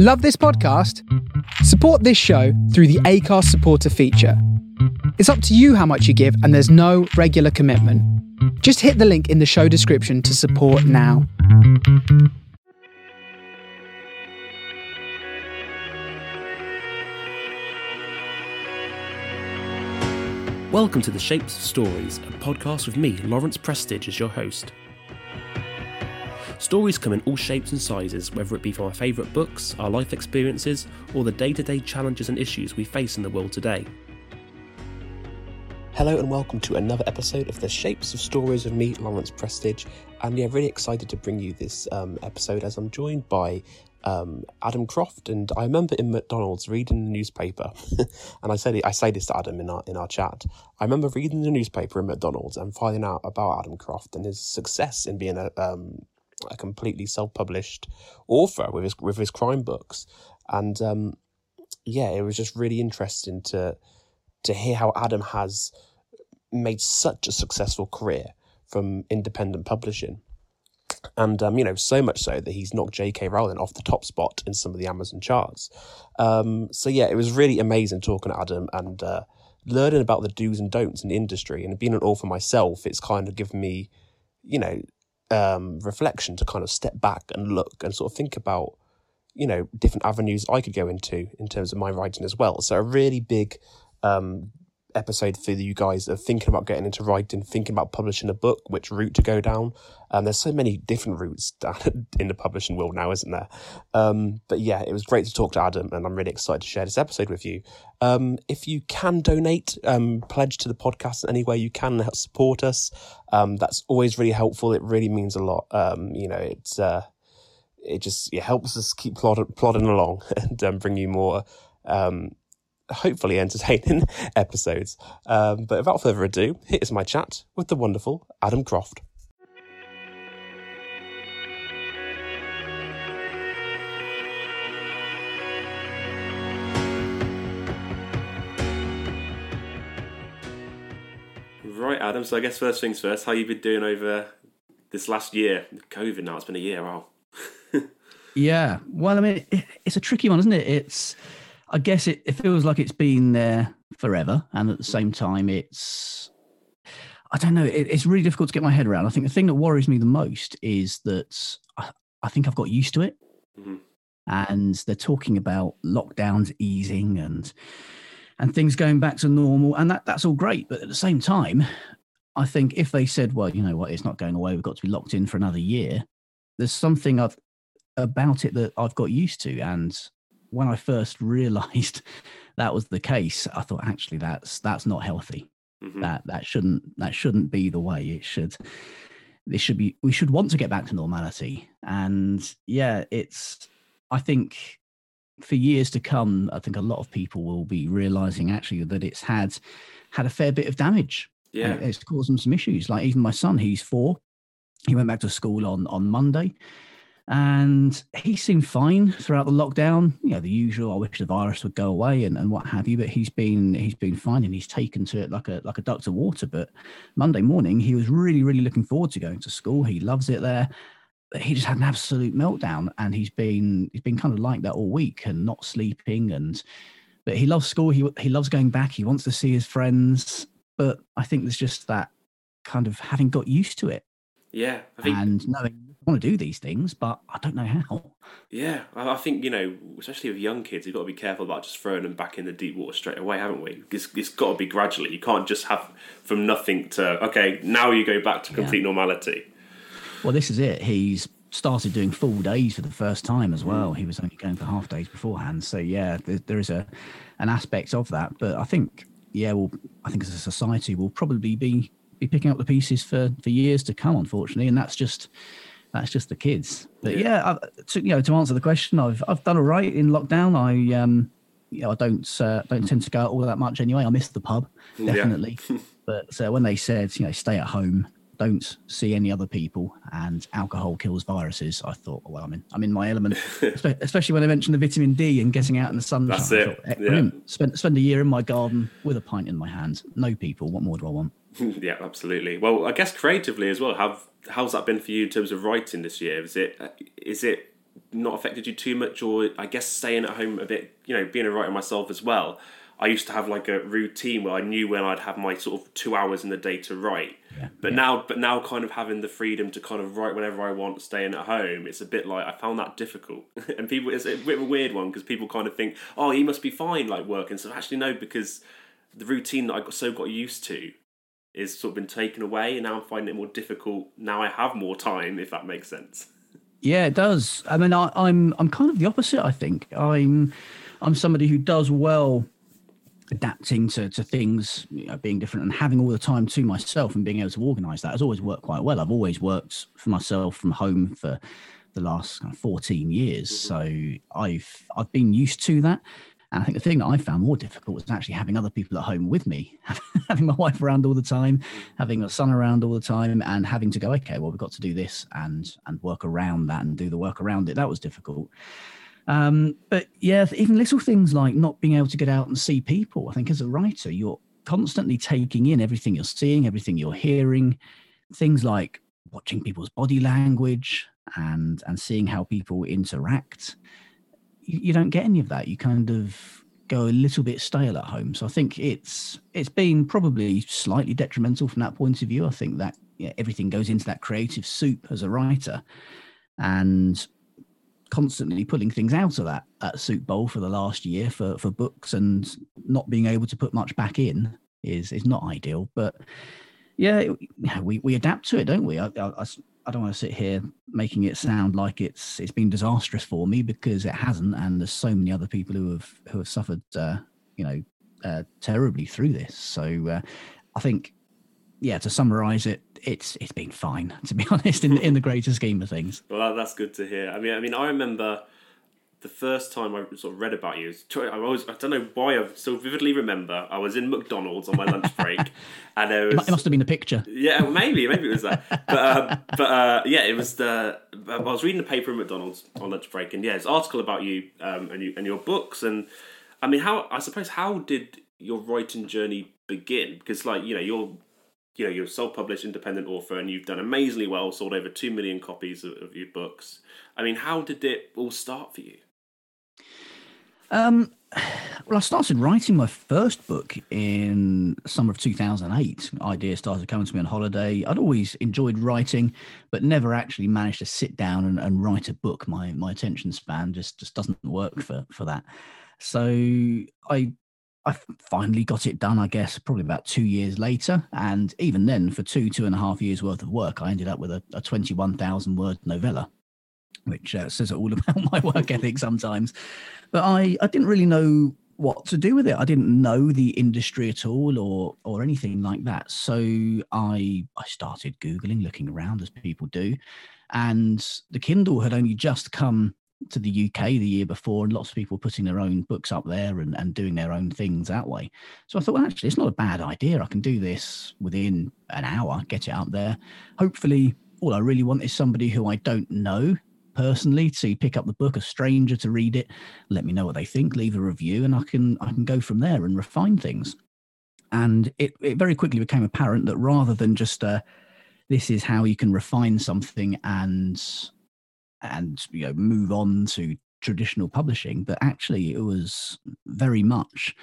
Love this podcast? Support this show through the Acast supporter feature. It's up to you how much you give, and there's no regular commitment. Just hit the link in the show description to support now. Welcome to the Shapes of Stories, a podcast with me, Lawrence Prestige, as your host. Stories come in all shapes and sizes, whether it be from our favourite books, our life experiences, or the day to day challenges and issues we face in the world today. Hello and welcome to another episode of the Shapes of Stories with me, Lawrence Prestige. And yeah, really excited to bring you this um, episode as I'm joined by um, Adam Croft. And I remember in McDonald's reading the newspaper, and I said I say this to Adam in our in our chat. I remember reading the newspaper in McDonald's and finding out about Adam Croft and his success in being a um, a completely self-published author with his with his crime books, and um, yeah, it was just really interesting to to hear how Adam has made such a successful career from independent publishing. And um, you know, so much so that he's knocked J.K. Rowling off the top spot in some of the Amazon charts. Um, so yeah, it was really amazing talking to Adam and uh, learning about the do's and don'ts in the industry. And being an author myself, it's kind of given me, you know, um, reflection to kind of step back and look and sort of think about, you know, different avenues I could go into in terms of my writing as well. So a really big um, episode for you guys of thinking about getting into writing, thinking about publishing a book, which route to go down. Um, there's so many different routes down in the publishing world now, isn't there? Um, but yeah, it was great to talk to Adam, and I'm really excited to share this episode with you. Um, if you can donate, um, pledge to the podcast in any way you can help support us. Um, that's always really helpful. It really means a lot. Um, you know, it's uh, it just it helps us keep plodding, plodding along and bring you more um, hopefully entertaining episodes. Um, but without further ado, here's my chat with the wonderful Adam Croft. Right, Adam. So I guess first things first. How you been doing over this last year? COVID now. It's been a year. Wow. yeah. Well, I mean, it's a tricky one, isn't it? It's I guess it, it feels like it's been there forever, and at the same time, it's I don't know. It, it's really difficult to get my head around. I think the thing that worries me the most is that I, I think I've got used to it, mm-hmm. and they're talking about lockdowns easing and and things going back to normal, and that that's all great. But at the same time, I think if they said, "Well, you know what, it's not going away. We've got to be locked in for another year," there's something I've about it that I've got used to, and when I first realised that was the case, I thought actually that's that's not healthy. Mm-hmm. That that shouldn't that shouldn't be the way. It should this should be we should want to get back to normality. And yeah, it's I think for years to come, I think a lot of people will be realizing actually that it's had had a fair bit of damage. Yeah, it's caused them some issues. Like even my son, he's four. He went back to school on on Monday and he seemed fine throughout the lockdown. You know, the usual. I wish the virus would go away and, and what have you. But he's been he's been fine and he's taken to it like a like a duck to water. But Monday morning, he was really really looking forward to going to school. He loves it there. But he just had an absolute meltdown, and he's been he's been kind of like that all week and not sleeping. And but he loves school. He he loves going back. He wants to see his friends. But I think there's just that kind of having got used to it. Yeah, and knowing want to do these things, but I don't know how. Yeah, I think you know, especially with young kids, you've got to be careful about just throwing them back in the deep water straight away, haven't we? It's, it's got to be gradually. You can't just have from nothing to okay, now you go back to complete yeah. normality. Well, this is it. He's started doing full days for the first time as well. He was only going for half days beforehand, so yeah, there, there is a an aspect of that. But I think yeah, well, I think as a society, we'll probably be be picking up the pieces for for years to come, unfortunately, and that's just that's just the kids. But yeah, I, to, you know, to answer the question, I've I've done all right in lockdown. I um, you know, I don't uh, don't tend to go out all that much anyway. I miss the pub definitely, yeah. but uh, when they said you know stay at home, don't see any other people, and alcohol kills viruses, I thought, well, I'm in I'm in my element. Especially when they mentioned the vitamin D and getting out in the sunshine. That's it. Thought, eh, yeah. Spend spend a year in my garden with a pint in my hand. No people. What more do I want? yeah, absolutely. Well, I guess creatively as well. Have how's that been for you in terms of writing this year? Is it uh, is it not affected you too much, or I guess staying at home a bit, you know, being a writer myself as well. I used to have like a routine where I knew when I'd have my sort of two hours in the day to write. Yeah, but yeah. now, but now, kind of having the freedom to kind of write whenever I want, staying at home, it's a bit like I found that difficult. and people, it's a bit of a weird one because people kind of think, oh, he must be fine like working. So actually, no, because the routine that I got so got used to is sort of been taken away, and now I'm finding it more difficult. Now I have more time, if that makes sense. Yeah, it does. I mean, I, I'm I'm kind of the opposite. I think I'm I'm somebody who does well adapting to, to things you know, being different and having all the time to myself and being able to organize that has always worked quite well. I've always worked for myself from home for the last kind of 14 years. Mm-hmm. So I've I've been used to that. And I think the thing that I found more difficult was actually having other people at home with me, having my wife around all the time, having my son around all the time, and having to go, okay, well, we've got to do this and and work around that and do the work around it. That was difficult. Um, but yeah, even little things like not being able to get out and see people. I think as a writer, you're constantly taking in everything you're seeing, everything you're hearing, things like watching people's body language and and seeing how people interact. You, you don't get any of that. You kind of go a little bit stale at home. So I think it's it's been probably slightly detrimental from that point of view. I think that yeah, everything goes into that creative soup as a writer, and constantly pulling things out of that, that soup bowl for the last year for, for books and not being able to put much back in is is not ideal. But yeah, it, we, we adapt to it, don't we? I, I, I don't want to sit here making it sound like it's it's been disastrous for me because it hasn't, and there's so many other people who have who have suffered, uh, you know, uh, terribly through this. So uh, I think, yeah, to summarise it, it's it's been fine to be honest in in the greater scheme of things. Well, that's good to hear. I mean, I mean, I remember the first time I sort of read about you. I was I don't know why I still vividly remember. I was in McDonald's on my lunch break, and there was it must have been a picture. Yeah, maybe maybe it was that. But um, but uh, yeah, it was the. I was reading the paper in McDonald's on lunch break, and yeah, it's an article about you um, and you and your books, and I mean, how I suppose how did your writing journey begin? Because like you know you're you know you're a self-published independent author and you've done amazingly well sold over 2 million copies of, of, your books. I mean how did it all start for you? Um, well i started writing my first book in summer of 2008 ideas started coming to me on holiday. I'd always enjoyed writing but never actually managed to sit down and, and write a book. My my attention span just just doesn't work for for that. So i I finally got it done, I guess, probably about two years later. And even then, for two, two and a half years worth of work, I ended up with a, a 21,000 word novella, which uh, says all about my work ethic sometimes. But I, I didn't really know what to do with it. I didn't know the industry at all or or anything like that. So I I started Googling, looking around as people do. And the Kindle had only just come to the UK the year before, and lots of people putting their own books up there and, and doing their own things that way. So I thought, well, actually, it's not a bad idea. I can do this within an hour, get it up there. Hopefully, all I really want is somebody who I don't know personally to pick up the book, a stranger to read it, let me know what they think, leave a review, and I can I can go from there and refine things. And it, it very quickly became apparent that rather than just uh, this is how you can refine something and and you know move on to traditional publishing, but actually it was very much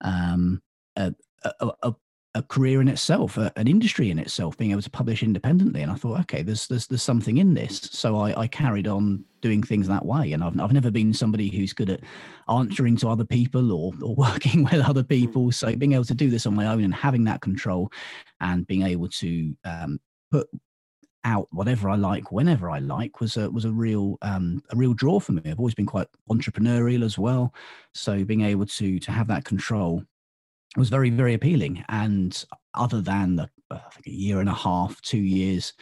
um, a, a, a, a, career in itself, an industry in itself, being able to publish independently. And I thought, okay, there's there's there's something in this. So I, I carried on doing things that way. And I've I've never been somebody who's good at answering to other people or or working with other people. So being able to do this on my own and having that control and being able to um, put out whatever I like whenever I like was a was a real um, a real draw for me. I've always been quite entrepreneurial as well, so being able to to have that control was very very appealing. And other than the I think a year and a half, two years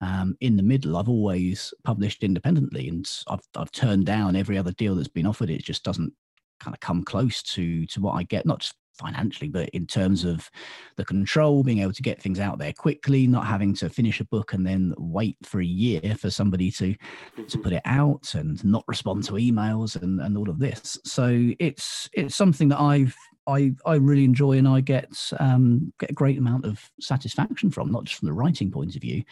um, in the middle, I've always published independently, and I've I've turned down every other deal that's been offered. It just doesn't kind of come close to to what I get, not just financially, but in terms of the control, being able to get things out there quickly, not having to finish a book and then wait for a year for somebody to to Mm-hmm. put it out and not respond to emails and, and all of this. So it's it's something that I've I I really enjoy and I get um, get a great amount of satisfaction from, not just from the writing point of view,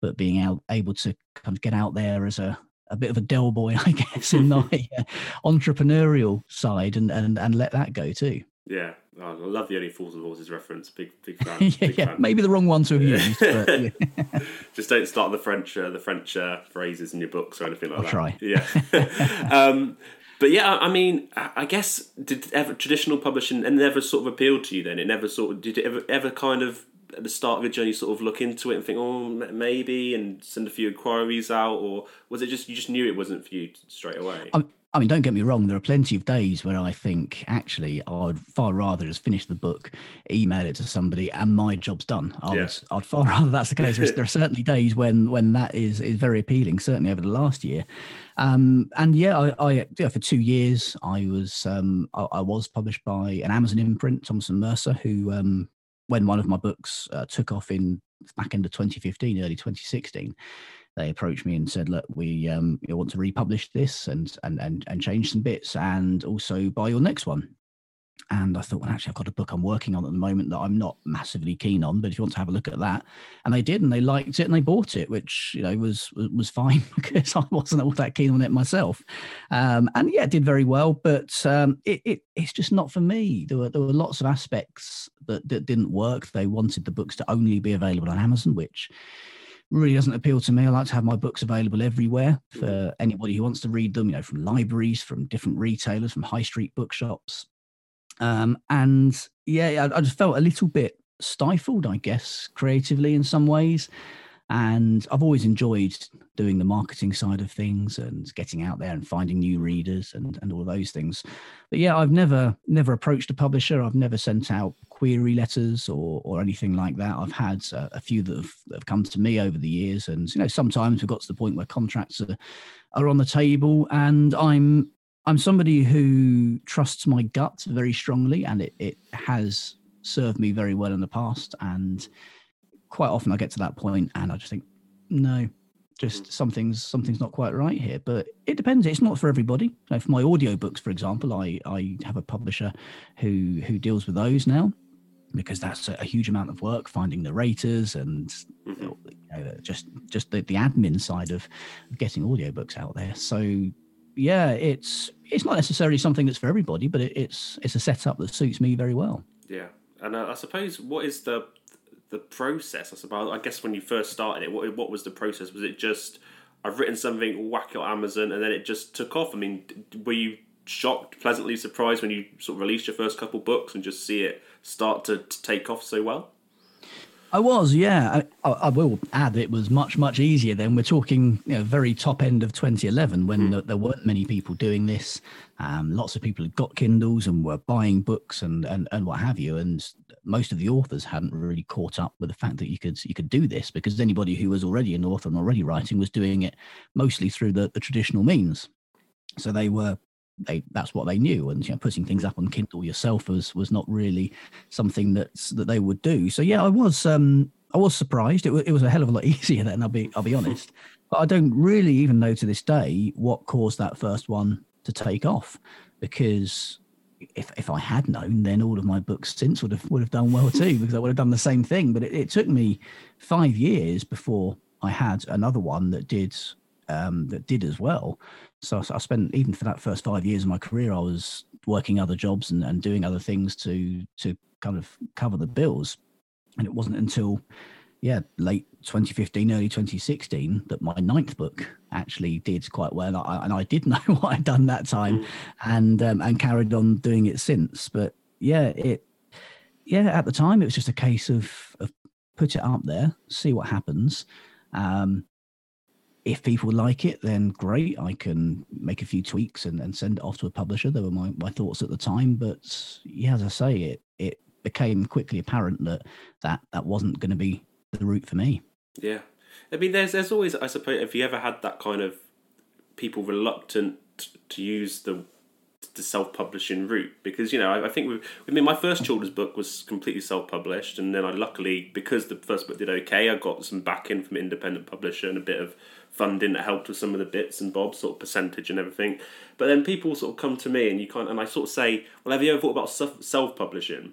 but being out able to kind of get out there as a a bit of a Del boy, I guess, in my uh, entrepreneurial side, and, and and let that go too. Yeah, oh, I love the only fools and horses reference. Big big fan. yeah, big yeah. fan. maybe the wrong one to have used. But, yeah. Just don't start the French uh, the French uh, phrases in your books or anything like I'll that. try. Yeah. um, but yeah, I I mean, I I guess did ever traditional publishing and never sort of appealed to you? Then it never sort of did it ever ever kind of at the start of your journey sort of look into it and think, oh, maybe, and send a few inquiries out, or was it just you just knew it wasn't for you straight away? I, I mean, don't get me wrong. There are plenty of days where I think actually I'd far rather just finish the book, email it to somebody, and my job's done. I Yeah. would, I'd far rather that's the case. There are- certainly days when when that is is very appealing. Certainly over the last year, um, and yeah, I, I yeah, for two years I was um, I, I was published by an Amazon imprint, Thomas & Mercer, who um, when one of my books uh, took off in back into 2015, early 2016 they approached me and said, "Look, we um, want to republish this and and and and change some bits, and also buy your next one." And I thought, well, actually, I've got a book I'm working on at the moment that I'm not massively keen on, but if you want to have a look at that, and they did, and they liked it, and they bought it, which you know was was was fine because I wasn't all that keen on it myself. Um, and yeah, it did very well, but um, it, it it's just not for me. There were there were lots of aspects that that didn't work. They wanted the books to only be available on Amazon, which really doesn't appeal to me. I like to have my books available everywhere for anybody who wants to read them, you know, from libraries, from different retailers, from high street bookshops. Um, and yeah, I, I just felt a little bit stifled, I guess, creatively in some ways. And I've always enjoyed doing the marketing side of things and getting out there and finding new readers and, and all those things. But yeah, I've never never approached a publisher. I've never sent out query letters or or anything like that. I've had uh, a few that have, that have come to me over the years, and you know sometimes we've got to the point where contracts are are on the table, and I'm I'm somebody who trusts my gut very strongly, and it it has served me very well in the past. And quite often I get to that point, and I just think, no, just something's something's not quite right here. But it depends. It's not for everybody. For my audiobooks, for example, I I have a publisher who who deals with those now because that's a, a huge amount of work finding narrators and you know, just just the, the admin side of getting audiobooks out there. So yeah, it's it's not necessarily something that's for everybody, but it, it's it's a setup that suits me very well. Yeah, and uh, I suppose what is the the process? I suppose I guess when you first started it, what what was the process? Was it just I've written something, whack it on Amazon, and then it just took off? I mean, were you shocked, pleasantly surprised when you sort of released your first couple books and just see it start to, to take off so well? I was, yeah. I, I, will add it was much, much easier then. We're talking, you know, very top end of 2011 when there, there weren't many people doing this. Um, lots of people had got Kindles and were buying books and, and, and what have you. And most of the authors hadn't really caught up with the fact that you could you could do this because anybody who was already an author and already writing was doing it mostly through the, the traditional means. So they were they that's what they knew and you know putting things up on kindle yourself was was not really something that's that they would do. So yeah i was um i was surprised. It, it was a hell of a lot easier then i'll be i'll be honest. But i don't really even know to this day what caused that first one to take off because if if i had known then all of my books since would have would have done well too because i would have done the same thing. But it, it took me five years before i had another one that did um, that did as well. So, I spent even for that first five years of my career, I was working other jobs and, and doing other things to to kind of cover the bills. And it wasn't until yeah late 2015, early 2016 that my ninth book actually did quite well. And I, and I did know what I'd done that time, and um, and carried on doing it since. But yeah, it yeah at the time it was just a case of of put it up there, see what happens. Um, if people like it, then great. I can make a few tweaks and, and send it off to a publisher. They were my, my thoughts at the time. But yeah, as I say, it it became quickly apparent that that, that wasn't going to be the route for me. Yeah, I mean, there's there's always I suppose if you ever had that kind of people reluctant to use the the self publishing route. Because you know I, I think with, I mean my first children's book was completely self published and then I luckily because the first book did okay I got some backing from an independent publisher and a bit of funding that helped with some of the bits and bobs sort of percentage and everything. But then people sort of come to me and you can't and I sort of say well have you ever thought about self publishing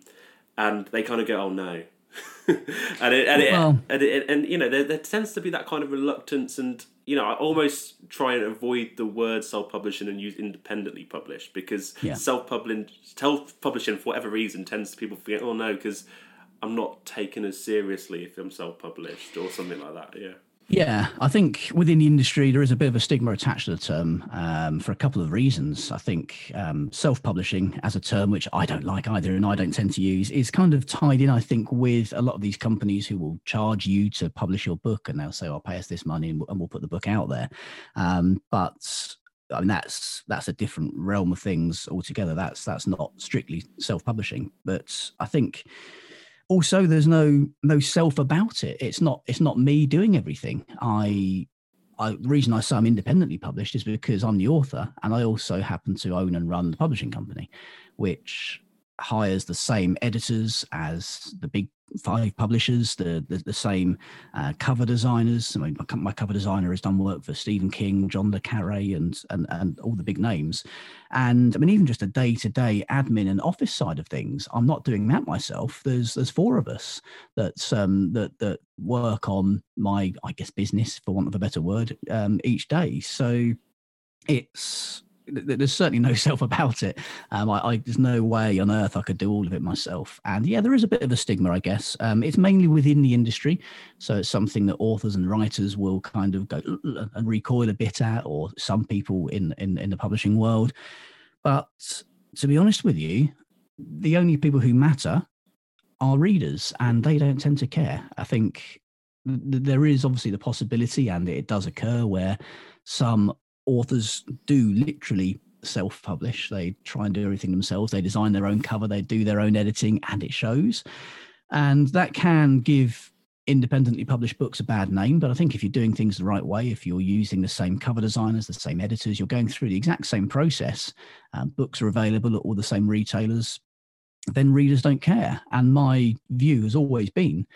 and they kind of go oh no. And it, and, it, Well- and, it, and you know there, there tends to be that kind of reluctance and you know, I almost try and avoid the word self-publishing and use independently published because Yeah. self-publishing, self-publishing for whatever reason tends to people forget. Oh no, because I'm not taken as seriously if I'm self-published or something like that. Yeah. Yeah, I think within the industry there is a bit of a stigma attached to the term um, for a couple of reasons. I think um, self-publishing as a term, which I don't like either, and I don't tend to use, is kind of tied in. I think with a lot of these companies who will charge you to publish your book, and they'll say, "I'll pay us this money, and we'll, and we'll put the book out there." Um, but I mean, that's that's a different realm of things altogether. That's that's not strictly self-publishing, but I think also there's no no self about it. It's not it's not me doing everything. I I, the reason I say I'm independently published is because I'm the author and I also happen to own and run the publishing company, which hires the same editors as the big five publishers, the the, the same uh, cover designers. I mean, my, my cover designer has done work for Stephen King, John le Carre, and and and all the big names. And I mean, even just a day to day admin and office side of things, I'm not doing that myself. There's there's four of us that um that that work on my I guess business for want of a better word um, each day. So it's there's certainly no self about it. Um, I, I, there's no way on earth I could do all of it myself. And yeah, there is a bit of a stigma, I guess. Um, it's mainly within the industry, so it's something that authors and writers will kind of go and recoil a bit at, or some people in in, in the publishing world. But to be honest with you, the only people who matter are readers, and they don't tend to care. I think there is obviously the possibility, and it does occur, where some authors do literally self publish. They try and do everything themselves. They design their own cover, they do their own editing, and it shows. And that can give independently published books a bad name. But I think if you're doing things the right way, if you're using the same cover designers, the same editors, you're going through the exact same process, um, books are available at all the same retailers, then readers don't care. And my view has always been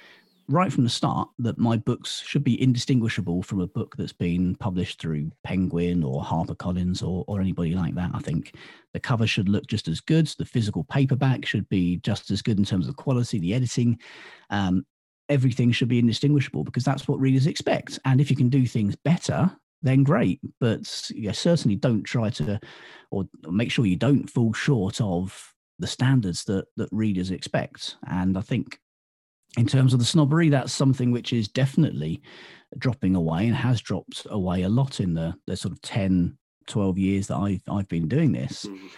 right from the start that my books should be indistinguishable from a book that's been published through Penguin or HarperCollins or, or anybody like that. I think the cover should look just as good. The physical paperback should be just as good in terms of quality, the editing. Um, everything should be indistinguishable because that's what readers expect. And if you can do things better, then great. But yeah, certainly don't try to, or make sure you don't fall short of the standards that that readers expect. And I think in terms of the snobbery, that's something which is definitely dropping away and has dropped away a lot in the, the sort of 10, 12 years that I've, I've been doing this. Mhm.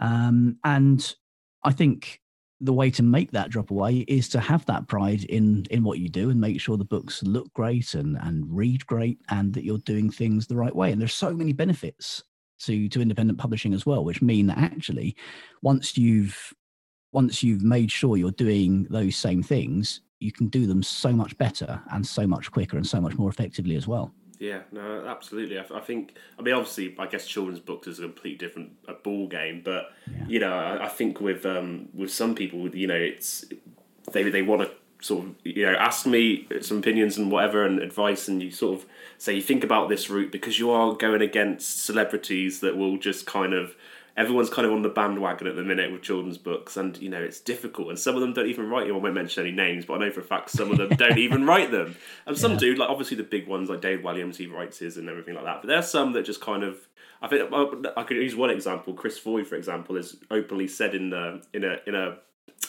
Um, and I think the way to make that drop away is to have that pride in in what you do and make sure the books look great and and read great and that you're doing things the right way. And there's so many benefits to to independent publishing as well, which mean that actually once you've once you've made sure you're doing those same things, you can do them so much better and so much quicker and so much more effectively as well. Yeah, no, absolutely. I, I think. I mean, obviously, I guess children's books is a completely different a ball game, but Yeah. you know, I, I think with um, with some people, you know, it's they they want to sort of you know ask me some opinions and whatever and advice, and you sort of say you think about this route because you are going against celebrities that will just kind of everyone's kind of on the bandwagon at the minute with children's books, and you know it's difficult. And some of them don't even write. them. I won't mention any names, but I know for a fact some of them don't even write them. And some Yeah. do. Like obviously the big ones, like Dave Walliams, he writes his and everything like that. But there's some that just kind of. I think I could use one example. Chris Hoy, for example, has openly said in the in a in a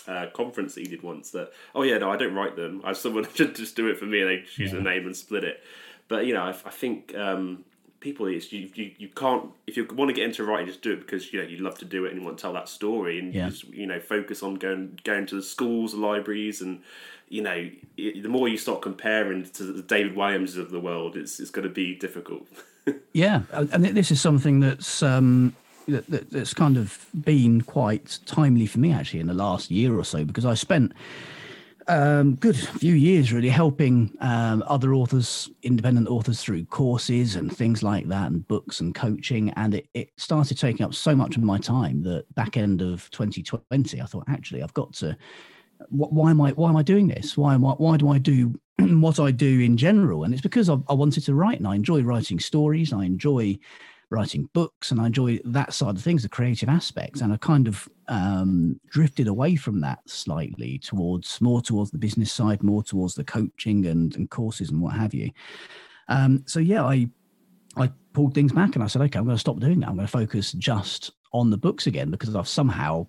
uh, conference that he did once that oh yeah no I don't write them. I someone should just do it for me and they just use the name and split it. But you know I, I think um, people it's you, you you can't if you want to get into writing just do it because you know you love to do it and you want to tell that story and Yeah. you just you know focus on going going to the schools the libraries and you know i the more you start comparing to the David Walliams of the world it's it's going to be difficult. Yeah, and and this is something that's um, that, that, that's kind of been quite timely for me actually in the last year or so because I spent um, good few years really helping um, other authors, independent authors through courses and things like that, and books and coaching. And it, it started taking up so much of my time that back end of 2020, I thought actually I've got to. Why am I? Why am I doing this? Why am I? Why do I do what I do in general? And it's because I, I wanted to write, and I enjoy writing stories. I enjoy writing books and I enjoy that side of things, the creative aspects. And I kind of um, drifted away from that slightly towards more towards the business side, more towards the coaching and, and courses and what have you. Um, so yeah, I I pulled things back and I said, okay, I'm going to stop doing that. I'm going to focus just on the books again because I've somehow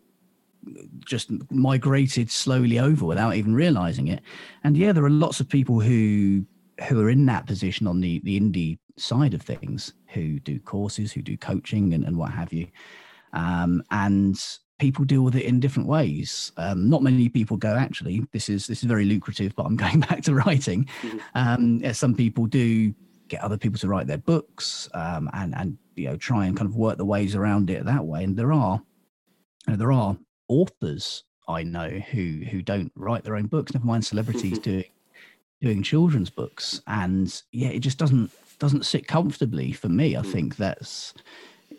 just migrated slowly over without even realizing it. And yeah, there are lots of people who who are in that position on the the indie side of things who do courses, who do coaching and, and what have you. Um, and people deal with it in different ways. Um, not many people go, actually, this is this is very lucrative, but I'm going back to writing. Mm-hmm. Um, some people do get other people to write their books um, and and you know try and kind of work the ways around it that way. And there are you know, there are authors I know who who don't write their own books. Never mind celebrities doing doing children's books. And yeah, it just doesn't doesn't sit comfortably for me. I mm. think that's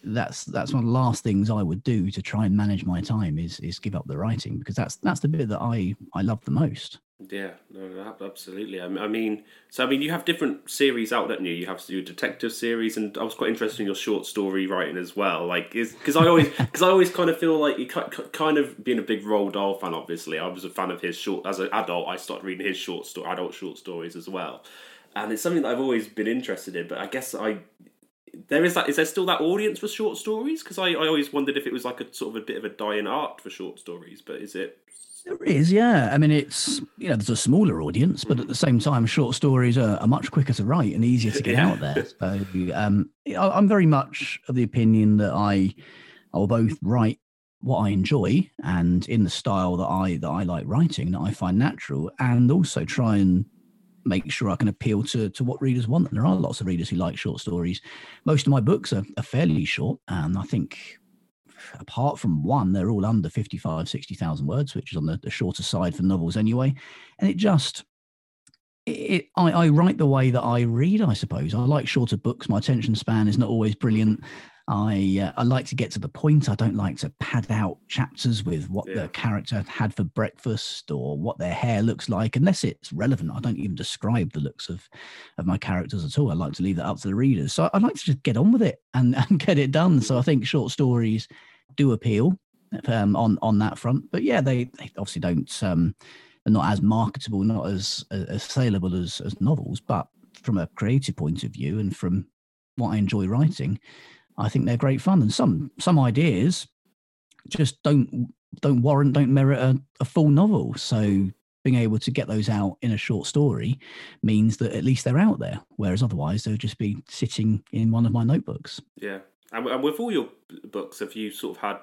that's that's one of the last things I would do to try and manage my time is is give up the writing because that's that's the bit that I I love the most. Yeah, no, absolutely. I mean, so I mean, you have different series out, don't you? You have your detective series, and I was quite interested in your short story writing as well. Like, because I always, because I always kind of feel like you kind of being a big Roald Dahl fan. Obviously, I was a fan of his short as an adult. I started reading his short story, adult short stories as well, and it's something that I've always been interested in. But I guess I there is that is there still that audience for short stories because I, I always wondered if it was like a sort of a bit of a dying art for short stories but is it there is, yeah. I mean, it's you know, there's a smaller audience, but at the same time, short stories are, are much quicker to write and easier to get yeah. out there. So, um, I'm very much of the opinion that I, I will both write what I enjoy and in the style that I that I like writing that I find natural, and also try and make sure I can appeal to to what readers want. And there are lots of readers who like short stories. Most of my books are, are fairly short, and I think apart from one, they're all under 55, 60,000 words, which is on the, the, shorter side for novels anyway. And it just, it, I, I, write the way that I read, I suppose. I like shorter books. My attention span is not always brilliant. I uh, I like to get to the point. I don't like to pad out chapters with what yeah. the character had for breakfast or what their hair looks like, unless it's relevant. I don't even describe the looks of of my characters at all. I like to leave that up to the readers. So I like to just get on with it and, and get it done. So I think short stories do appeal um, on on that front. But yeah, they, they obviously don't. Um, they're not as marketable, not as as saleable as as novels. But from a creative point of view, and from what I enjoy writing, I think they're great fun. And some some ideas just don't don't warrant, don't merit a, a full novel. So being able to get those out in a short story means that at least they're out there. Whereas otherwise, they'll just be sitting in one of my notebooks. Yeah, and, with all your books, have you sort of had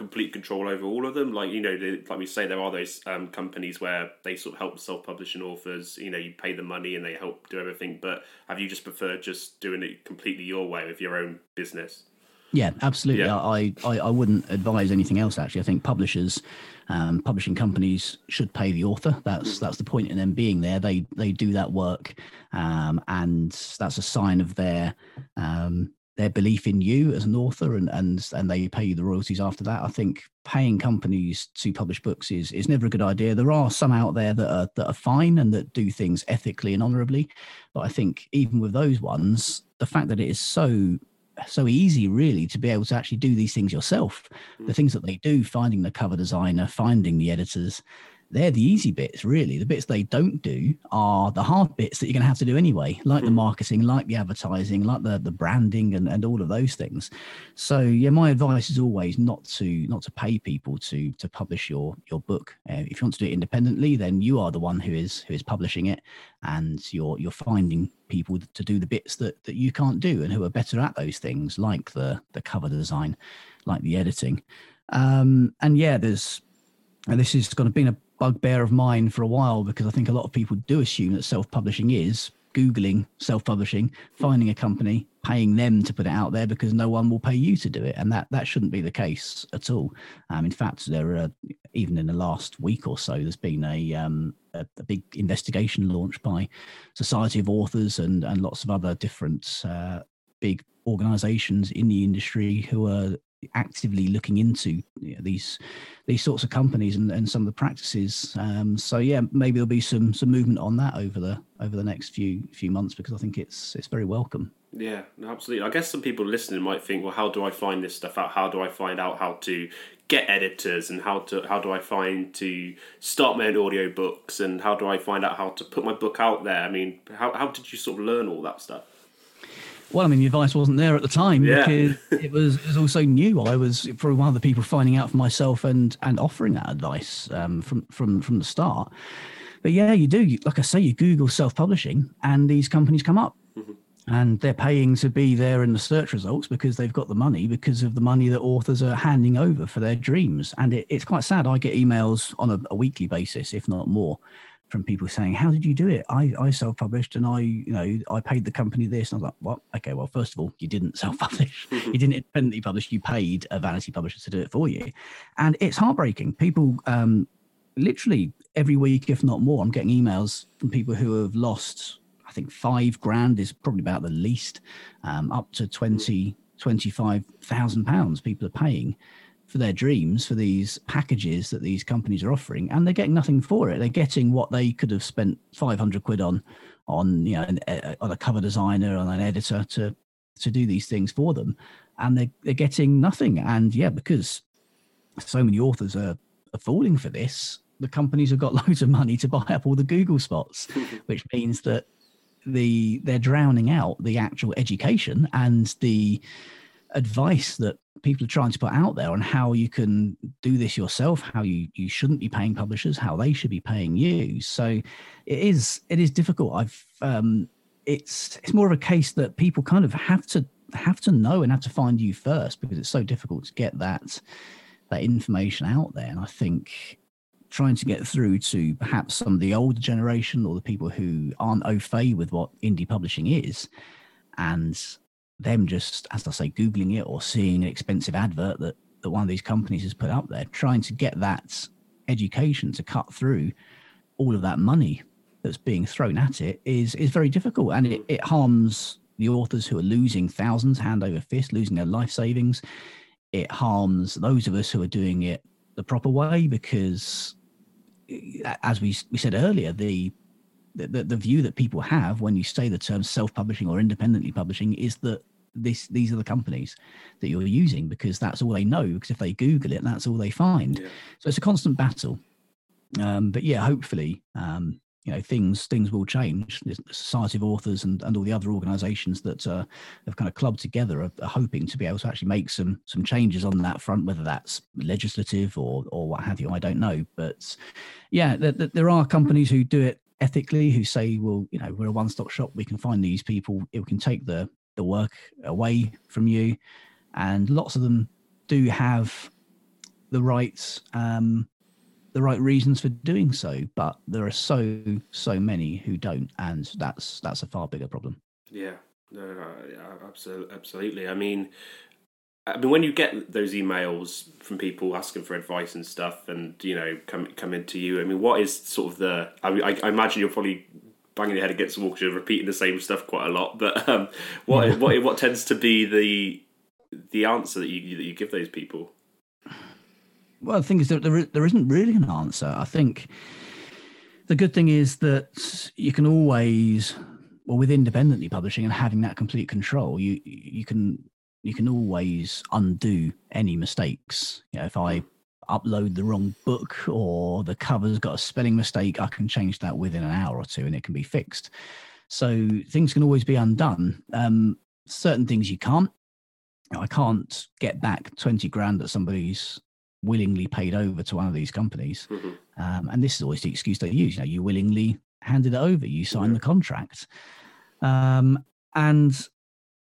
complete control over all of them? Like you know, like we say, there are those um, companies where they sort of help self-publishing authors. You know, you pay the money and they help do everything. But have you just preferred just doing it completely your way with your own business? Yeah, absolutely. Yeah. I, I, I wouldn't advise anything else. Actually, I think publishers, um, publishing companies should pay the author. That's mm. that's the point in them being there. They they do that work, um, and that's a sign of their um, their belief in you as an author and and and they pay you the royalties after that. I think paying companies to publish books is is never a good idea. There are some out there that are that are fine and that do things ethically and honorably, but I think even with those ones, the fact that it is so so easy really to be able to actually do these things yourself the mm. things that they do finding the cover designer finding the editors they're the easy bits, really. The bits they don't do are the hard bits that you're going to have to do anyway, like mm. the hmm. marketing, like the advertising, like the the branding, and, and all of those things. So yeah, my advice is always not to not to pay people to to publish your your book. Uh, if you want to do it independently, then you are the one who is who is publishing it, and you're you're finding people to do the bits that that you can't do and who are better at those things, like the the cover design, like the editing. Um, and yeah, there's and this is going to be a bugbear of mine for a while because I think a lot of people do assume that self publishing is Googling self publishing, finding a company, paying them to put it out there because no one will pay you to do it. And that, that shouldn't be the case at all. Um, in fact, there are, even in the last week or so, there's been a, um, a, a, big investigation launched by Society of Authors and, and lots of other different uh, big organizations in the industry who are actively looking into you know, these these sorts of companies and, and some of the practices. Um, so yeah, maybe there'll be some some movement on that over the over the next few few months because I think it's it's very welcome. Yeah, absolutely. I guess some people listening might think, well, how do I find this stuff out? How do I find out how to get editors and how to how do I find to start my own audio books and how do I find out how to put my book out there? I mean, how how did you sort of learn all that stuff? Well, I mean, the advice wasn't there at the time Yeah. because it was it was also new. I was probably one of the people finding out for myself and and offering that advice um, from from from the start. But yeah, you do. Like I say, you Google self publishing, and these companies come up, and they're paying to be there in the search results because they've got the money because of the money that authors are handing over for their dreams. And it, it's quite sad. I get emails on a, a weekly basis, if not more, from people saying, "How did you do it? I, I self-published and I, you know, I paid the company this." And I was like, "What? Okay, well, first of all, you didn't self-publish. you didn't independently publish. You paid a vanity publisher to do it for you, and it's heartbreaking. People, um, literally every week, if not more, I'm getting emails from people who have lost. I think five grand is probably about the least, um, up to 20, 25,000 pounds people are paying for their dreams for these packages that these companies are offering and they're getting nothing for it. They're getting what they could have spent 500 quid on on you know an, uh, on a cover designer on an editor to to do these things for them. And they're, they're getting nothing. And yeah because so many authors are, are falling for this the companies have got loads of money to buy up all the google spots which means that the they're drowning out the actual education and the advice that people are trying to put out there on how you can do this yourself how you you shouldn't be paying publishers how they should be paying you. So it is it is difficult. I've um it's it's more of a case that people kind of have to have to know and have to find you first because it's so difficult to get that that information out there. And i think trying to get through to perhaps some of the older generation or the people who aren't au fait with what indie publishing is and them just as i say googling it or seeing an expensive advert that that one of these companies has put up there trying to get that education to cut through all of that money that's being thrown at it is is very difficult. And it, it harms the authors who are losing thousands hand over fist losing their life savings. It harms those of us who are doing it the proper way because eh, as we we said earlier the the, the view that people have when you say the term self-publishing or independently publishing is that this these are the companies that you're using because that's all they know because if they google it that's all they find. Yeah. so it's a constant battle. Um, but yeah hopefully um, you know things things will change. The society of authors and, and all the other organizations that uh, have kind of clubbed together are, are hoping to be able to actually make some some changes on that front whether that's legislative or or what have you. I don't know. But yeah there, there- are companies who do it ethically who say well you know we're a one-stop shop. We can find these people. It can take the the work away from you and lots of them do have the right um the right reasons for doing so but there are so so many who don't and that's that's a far bigger problem Yeah, no, no, absolutely, absolutely. I mean, I mean, when you get those emails from people asking for advice and stuff, and you know, come come into you. I mean, what is sort of the? I, I imagine you're probably banging your head against the wall because you're repeating the same stuff quite a lot. But um, what what what tends to be the the answer that you that you give those people? Well, the thing is that there, there isn't really an answer. I think the good thing is that you can always, well, with independently publishing and having that complete control, you you can you can always undo any mistakes. You know, if I upload the wrong book or the cover's got a spelling mistake, I can change that within an hour or two, and it can be fixed. So things can always be undone. Um, certain things you can't. I can't get back twenty grand that somebody's willingly paid over to one of these companies. Mhm. Um, and this is always the excuse they use. You know, you willingly handed it over, you signed Yeah. the contract. Um, and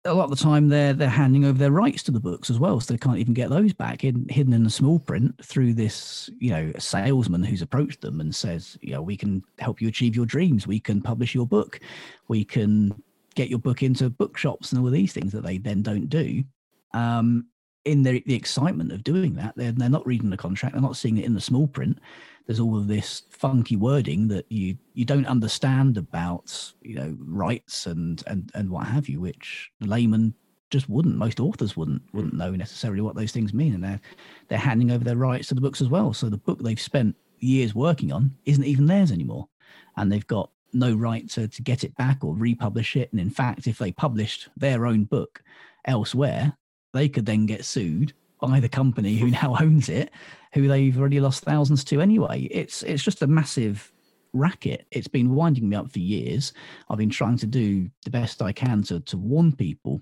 a lot of the time they're they're handing over their rights to the books as well, so they can't even get those back hidden, hidden in the small print through this, you know, salesman who's approached them and says, know, we can help you achieve your dreams, we can publish your book, we can get your book into bookshops and all of these things that they then don't do. Um, in the, the excitement of doing that, they're, they're not reading the contract, they're not seeing it in the small print. There's all of this funky wording that you you don't understand about, you know, rights and and and what have you, which layman just wouldn't. Most authors wouldn't wouldn't know necessarily what those things mean, and they're they're handing over their rights to the books as well. So the book they've spent years working on isn't even theirs anymore, and they've got no right to to get it back or republish it. And in fact, if they published their own book elsewhere, they could then get sued by the company who now owns it, who they've already lost thousands to anyway. It's it's just a massive racket. It's been winding me up for years. I've been trying to do the best I can to to warn people,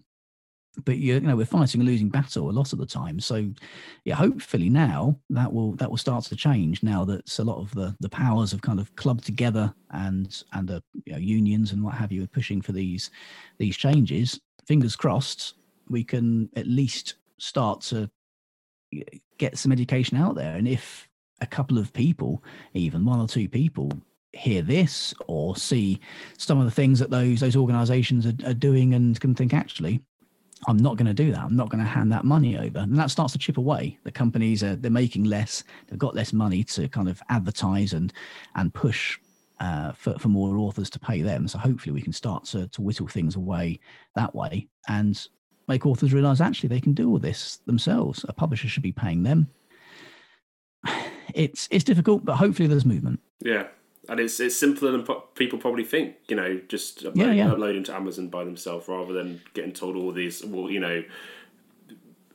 but you know we're fighting a losing battle a lot of the time. So yeah, hopefully now that will that will start to change. Now that a lot of the the powers have kind of clubbed together and and the you know, unions and what have you are pushing for these these changes. Fingers crossed, we can at least start to get some education out there. And if a couple of people, even one or two people, hear this or see some of the things that those those organisations are, are doing and can think actually I'm not going to do that. I'm not going to hand that money over. And that starts to chip away. The companies are they're making less. They've got less money to kind of advertise and and push uh, for for more authors to pay them. So hopefully we can start to to whittle things away that way and make authors realize actually they can do all this themselves. A publisher should be paying them. It's it's difficult, but hopefully there's movement. Yeah, and it's it's simpler than po- people probably think. You know, just upload, Yeah, yeah. uploading to Amazon by themselves rather than getting told all these. Well, you know,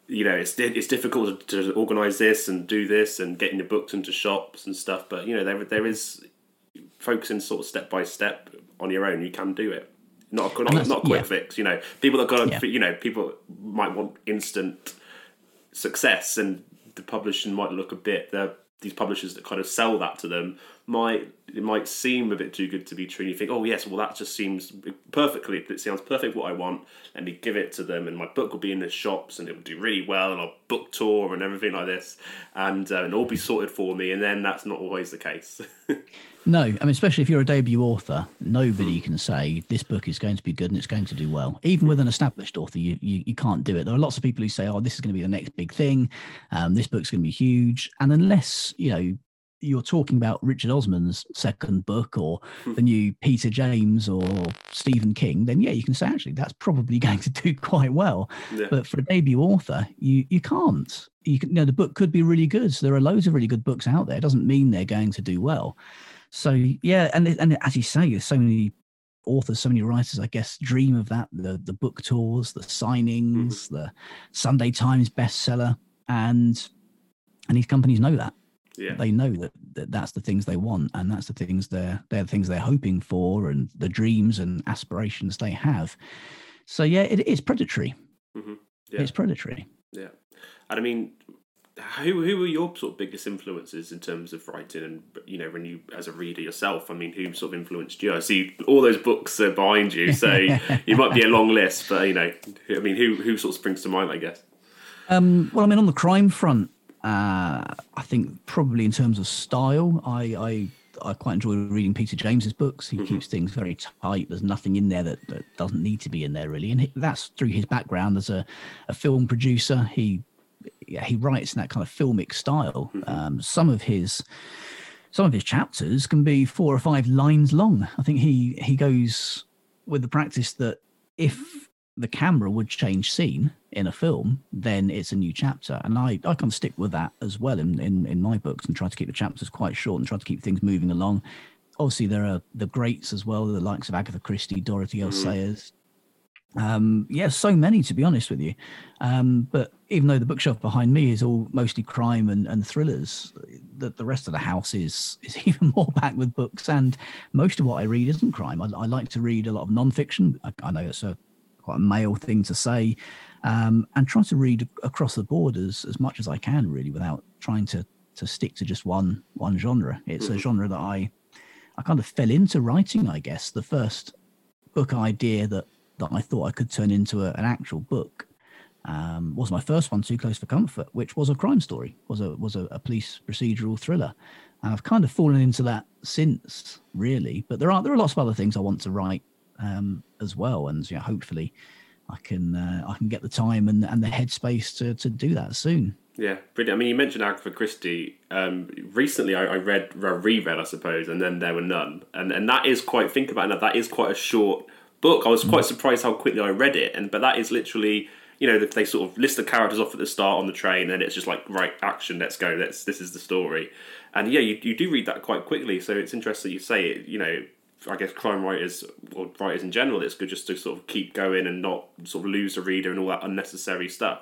you know, it's it's difficult to, organize this and do this and getting your books into shops and stuff. But you know, there there is focusing sort of step by step on your own. You can do it. Not a, not, not a quick yeah. fix. You know, people that got Yeah. you know people might want instant success and the publishing might look a bit the these publishers that kind of sell that to them might it might seem a bit too good to be true and you think oh yes well that just seems perfectly it sounds perfect what i want let me give it to them and my book will be in the shops and it will do really well and i'll book tour and everything like this and uh, and all be sorted for me and then that's not always the case No, I mean, especially if you're a debut author, nobody can say this book is going to be good and it's going to do well. Even with an established author, you, you, you can't do it. There are lots of people who say, oh, this is going to be the next big thing. Um, this book's going to be huge. And unless, you know, you're talking about Richard Osman's second book or the new Peter James or Stephen King, then yeah, you can say actually that's probably going to do quite well. Yeah. But for a debut author, you you can't. You can, you know, the book could be really good. So there are loads of really good books out there. It doesn't mean they're going to do well. So yeah, and and as you say, there's so many authors, so many writers, I guess, dream of that the the book tours, the signings, the Sunday Times bestseller, and and these companies know that. Yeah. They know that, that that's the things they want and that's the things they're they're the things they're hoping for and the dreams and aspirations they have. So yeah it is predatory. Mhm. Yeah. it's predatory. Yeah, and I mean, who who were your sort of biggest influences in terms of writing, and you know, when you as a reader yourself, I mean, who sort of influenced you? I see all those books are behind you, so you might be a long list, but you know, I mean, who who sort of springs to mind? I guess. Um, well, I mean, on the crime front, uh, I think probably in terms of style, I, I I quite enjoy reading Peter James's books. He keeps things very tight. There's nothing in there that, that doesn't need to be in there really, and that's through his background as a, a film producer. He yeah, he writes in that kind of filmic style. Um, some of his some of his chapters can be four or five lines long. I think he he goes with the practice that if the camera would change scene in a film, then it's a new chapter. And I, I kind of stick with that as well in, in, in my books and try to keep the chapters quite short and try to keep things moving along. Obviously, there are the greats as well, the likes of Agatha Christie, Dorothy L. Sayers. Um, yeah, so many to be honest with you. Um, but even though the bookshelf behind me is all mostly crime and, and thrillers, the, the rest of the house is is even more packed with books. And most of what I read isn't crime. I, I like to read a lot of nonfiction. I, I know it's a quite a male thing to say, um, and try to read across the board as, as much as I can, really, without trying to to stick to just one one genre. It's a genre that I I kind of fell into writing, I guess. The first book idea that that I thought I could turn into a, an actual book um, was my first one, Too Close for Comfort, which was a crime story, was a was a, a police procedural thriller. And I've kind of fallen into that since, really. But there are there are lots of other things I want to write um, as well, and you know, hopefully, I can uh, I can get the time and and the headspace to to do that soon. Yeah, brilliant. I mean, you mentioned Agatha Christie. Um, recently, I, I read, I reread, I suppose, and then there were none, and and that is quite. Think about it. That is quite a short book. I was mm. quite surprised how quickly I read it, and but that is literally, you know, they sort of list the characters off at the start on the train, and it's just like right action. Let's go. Let's. This is the story, and yeah, you you do read that quite quickly. So it's interesting you say it. You know. I guess crime writers or writers in general, it's good just to sort of keep going and not sort of lose the reader and all that unnecessary stuff.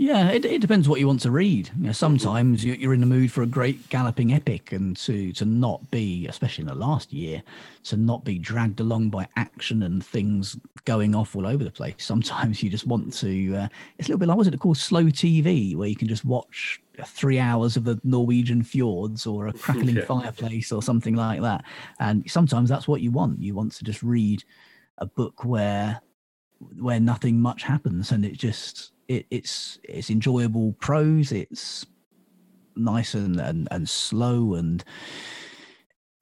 Yeah, it, it depends what you want to read. You know, sometimes you- you're in the mood for a great galloping epic, and to to not be, especially in the last year, to not be dragged along by action and things going off all over the place. Sometimes you just want to. Uh, it's a little bit like what's it called, slow TV, where you can just watch three hours of the Norwegian fjords or a crackling Yeah. fireplace or something like that. And sometimes that's what you want. You want to just read a book where where nothing much happens and it just it, it's it's enjoyable prose it's nice and, and and slow and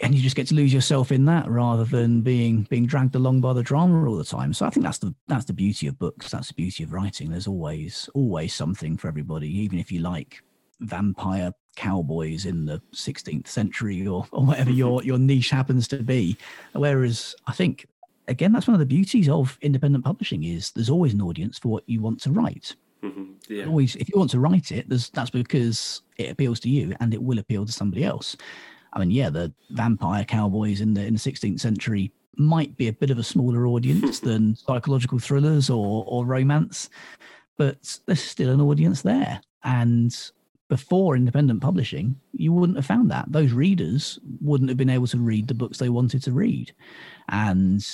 and you just get to lose yourself in that rather than being being dragged along by the drama all the time. So i think that's the that's the beauty of books. That's the beauty of writing. There's always always something for everybody even if you like vampire cowboys in the 16th century or, or whatever your your niche happens to be. Whereas i think again that's one of the beauties of independent publishing is there's always an audience for what you want to write. Mhm. Yeah. always if you want to write it there's that's because it appeals to you and it will appeal to somebody else. I mean yeah the vampire cowboys in the in the 16th century might be a bit of a smaller audience than psychological thrillers or or romance but there's still an audience there. And before independent publishing you wouldn't have found that. Those readers wouldn't have been able to read the books they wanted to read. And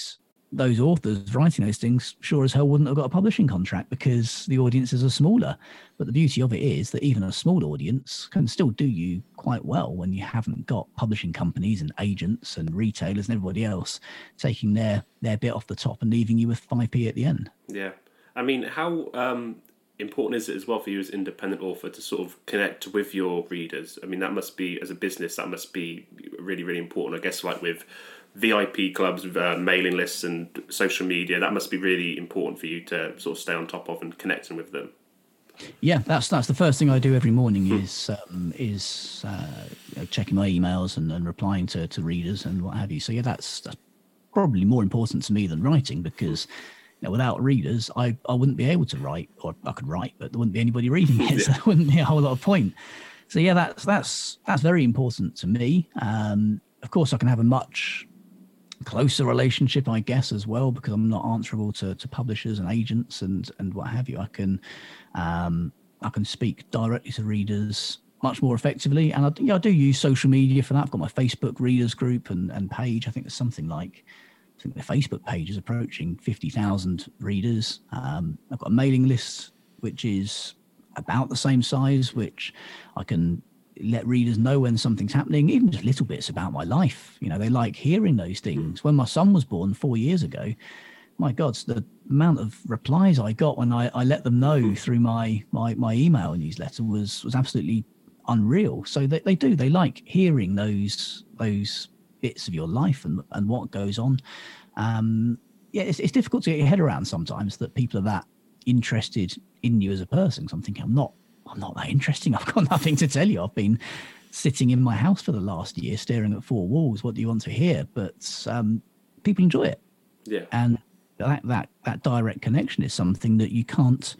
those authors writing those things sure as hell wouldn't have got a publishing contract because the audiences are smaller. But the beauty of it is that even a small audience can still do you quite well when you haven't got publishing companies and agents and retailers and everybody else taking their their bit off the top and leaving you with 5p at the end. Yeah. I mean, how um, important is it as well for you as independent author to sort of connect with your readers? I mean, that must be, as a business, that must be really, really important. I guess, like with VIP clubs, uh, mailing lists, and social media, that must be really important for you to sort of stay on top of and connecting with them. Yeah, that's that's the first thing I do every morning is um, is uh, checking my emails and, and replying to, to readers and what have you. So yeah, that's, that's probably more important to me than writing because you know, without readers, I, I wouldn't be able to write, or I could write, but there wouldn't be anybody reading it, so there wouldn't be a whole lot of point. So yeah, that's that's that's very important to me. Um, of course, I can have a much closer relationship, I guess, as well, because I'm not answerable to, to publishers and agents and and what have you. I can um, I can speak directly to readers much more effectively, and I, yeah, I do use social media for that. I've got my Facebook readers group and and page. I think there's something like I think the Facebook page is approaching fifty thousand readers. Um, I've got a mailing list which is about the same size, which I can let readers know when something's happening, even just little bits about my life. You know, they like hearing those things. When my son was born four years ago, my God, the amount of replies I got when I, I let them know through my, my my email newsletter was was absolutely unreal. So they, they do, they like hearing those those bits of your life and, and what goes on. Um, yeah, it's, it's difficult to get your head around sometimes that people are that interested in you as a person. Because I'm thinking, I'm not, I'm not that interesting. I've got nothing to tell you. I've been sitting in my house for the last year, staring at four walls. What do you want to hear? But um, people enjoy it, Yeah. and that that that direct connection is something that you can't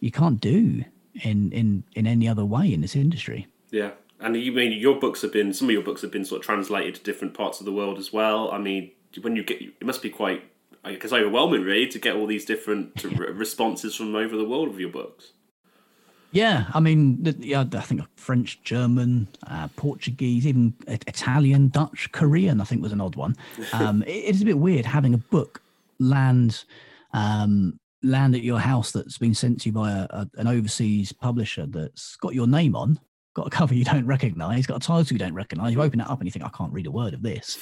you can't do in in in any other way in this industry. Yeah. And you mean your books have been some of your books have been sort of translated to different parts of the world as well. I mean, when you get it must be quite I guess overwhelming really to get all these different re- responses from over the world of your books. Yeah, I mean, yeah, I think French, German, uh, Portuguese, even Italian, Dutch, Korean. I think was an odd one. Um, it- it's a bit weird having a book land um, land at your house that's been sent to you by a, a, an overseas publisher that's got your name on, got a cover you don't recognise, got a title you don't recognise. You open it up and you think, I can't read a word of this.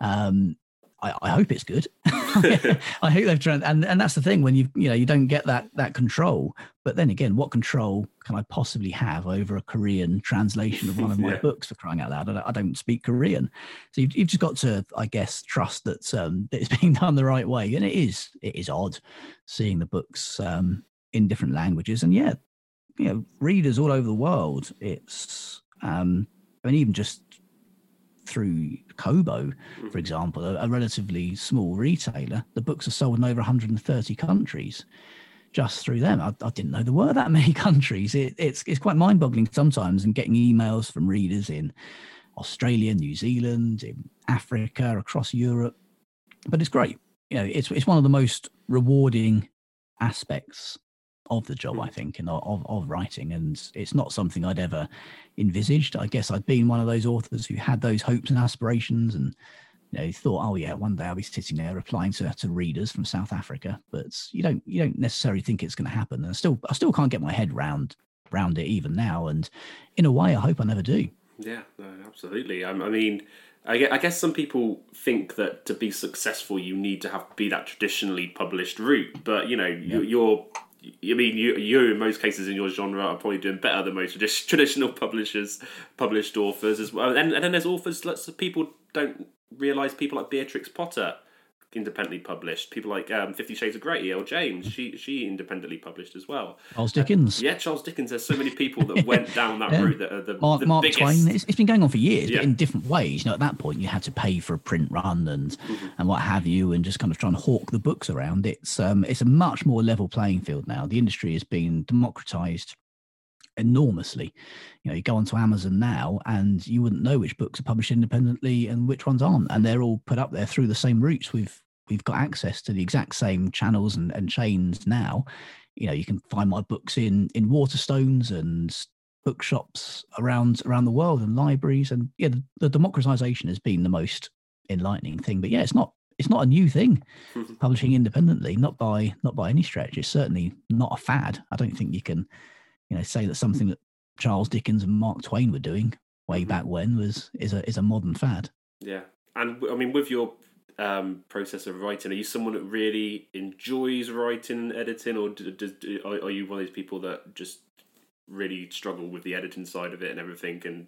Um, I, I hope it's good. I hope they've tried, and and that's the thing when you you know you don't get that that control. But then again, what control can I possibly have over a Korean translation of one of my Yeah. books? For crying out loud, I don't, I don't speak Korean, so you've, you've just got to, I guess, trust that um, that it's being done the right way. And it is it is odd seeing the books um, in different languages, and yeah, you know, readers all over the world. It's um, I mean, even just through Kobo, for mm-hmm. example, a, a relatively small retailer, the books are sold in over 130 countries just through them. I, I didn't know there were that many countries. It, it's it's quite mind boggling sometimes, and getting emails from readers in Australia, New Zealand, in Africa, across Europe. But it's great. You know, it's it's one of the most rewarding aspects of the job, I mm. think, and of, of writing. And it's not something I'd ever envisaged. I guess I'd been one of those authors who had those hopes and aspirations and you know, thought, oh yeah, one day I'll be sitting there replying to, to readers from South Africa. But you don't you don't necessarily think it's going to happen. And I still I still can't get my head round round it even now. And in a way, I hope I never do. Yeah, no, absolutely. I, I mean, I guess some people think that to be successful, you need to have be that traditionally published route. But you know, yeah. you're I mean, you you in most cases in your genre are probably doing better than most traditional publishers, published authors as well. And, and then there's authors, lots of people don't realize people like Beatrix Potter independently published. People like um, Fifty Shades of Grey, E.L. James, she she independently published as well. Charles Dickens. Uh, yeah, Charles Dickens. There's so many people that went down that yeah. route that are the, Mark, the Mark biggest. Twain. It's, it's been going on for years, yeah. but in different ways. You know, at that point, you had to pay for a print run and mm-hmm. and what have you, and just kind of try and hawk the books around. It's um it's a much more level playing field now. The industry has been democratized enormously. You know, you go onto Amazon now and you wouldn't know which books are published independently and which ones aren't. And they're all put up there through the same routes. We've we've got access to the exact same channels and, and chains now. You know, you can find my books in in Waterstones and bookshops around around the world and libraries. And yeah, the, the democratization has been the most enlightening thing. But yeah, it's not it's not a new thing publishing independently not by not by any stretch it's certainly not a fad i don't think you can you know say that something that Charles Dickens and Mark Twain were doing way mm-hmm. back when was is a is a modern fad. Yeah, and I mean with your um, process of writing, are you someone that really enjoys writing and editing, or do, do, are you one of these people that just really struggle with the editing side of it and everything, and